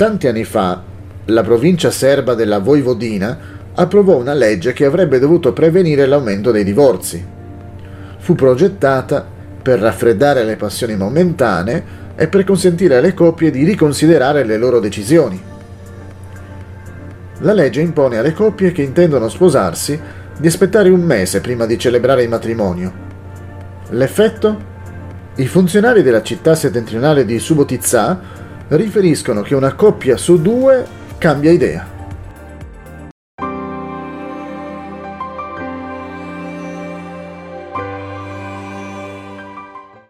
Tanti anni fa, la provincia serba della Voivodina approvò una legge che avrebbe dovuto prevenire l'aumento dei divorzi. Fu progettata per raffreddare le passioni momentanee e per consentire alle coppie di riconsiderare le loro decisioni. La legge impone alle coppie che intendono sposarsi di aspettare un mese prima di celebrare il matrimonio. L'effetto? I funzionari della città settentrionale di Subotizza riferiscono che una coppia su due cambia idea.